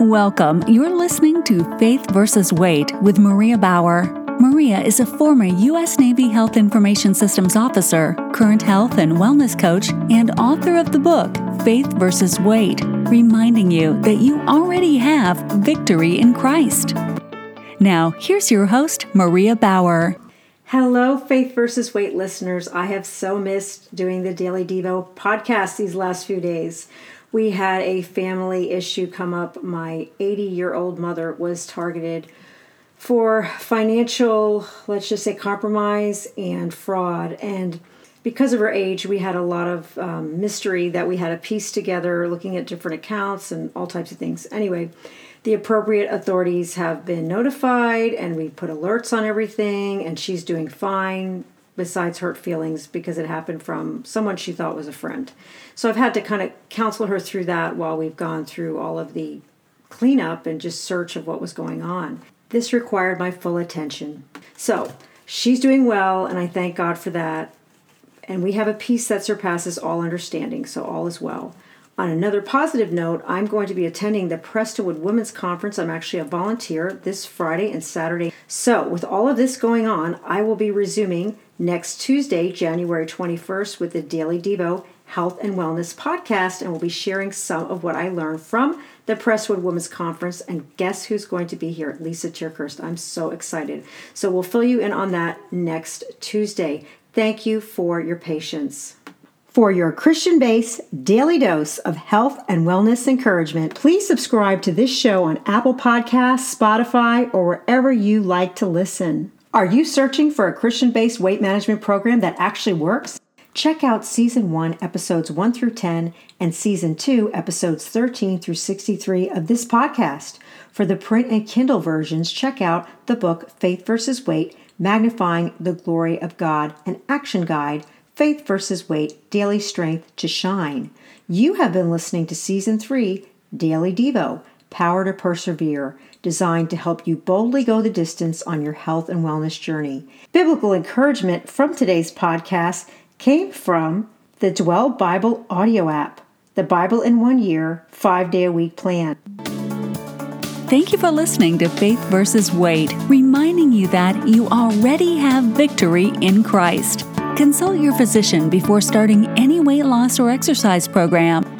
Welcome. You're listening to Faith versus Weight with Maria Bauer. Maria is a former U.S. Navy Health Information Systems officer, current health and wellness coach, and author of the book Faith versus Weight, reminding you that you already have victory in Christ. Now, here's your host, Maria Bauer. Hello, Faith versus Weight listeners. I have so missed doing the Daily Devo podcast these last few days we had a family issue come up. My 80 year old mother was targeted for financial, let's just say, compromise and fraud. And because of her age, we had a lot of um, mystery that we had to piece together, looking at different accounts and all types of things. Anyway, the appropriate authorities have been notified, and we put alerts on everything, and she's doing fine besides hurt feelings because it happened from someone she thought was a friend. So I've had to kind of counsel her through that while we've gone through all of the cleanup and just search of what was going on. This required my full attention. So she's doing well, and I thank God for that. And we have a peace that surpasses all understanding, so all is well. On another positive note, I'm going to be attending the Prestonwood Women's Conference. I'm actually a volunteer this Friday and Saturday. So, with all of this going on, I will be resuming next Tuesday, January 21st, with the Daily Devo Health and Wellness podcast, and we'll be sharing some of what I learned from the Prestonwood Women's Conference. And guess who's going to be here? Lysa TerKeurst. I'm so excited. So, we'll fill you in on that next Tuesday. Thank you for your patience. For your Christian based daily dose of health and wellness encouragement, please subscribe to this show on Apple Podcasts, Spotify, or wherever you like to listen. Are you searching for a Christian based weight management program that actually works? Check out Season 1, Episodes 1 through 10, and Season 2, Episodes 13 through 63 of this podcast. For the print and Kindle versions, check out the book Faith versus Weight Magnifying the Glory of God, an action guide Faith versus Weight Daily Strength to Shine. You have been listening to Season 3 Daily Devo Power to Persevere, designed to help you boldly go the distance on your health and wellness journey. Biblical encouragement from today's podcast came from the Dwell Bible audio app, the Bible in One Year, five day a week plan. Thank you for listening to Faith versus Weight, reminding you that you already have victory in Christ. Consult your physician before starting any weight loss or exercise program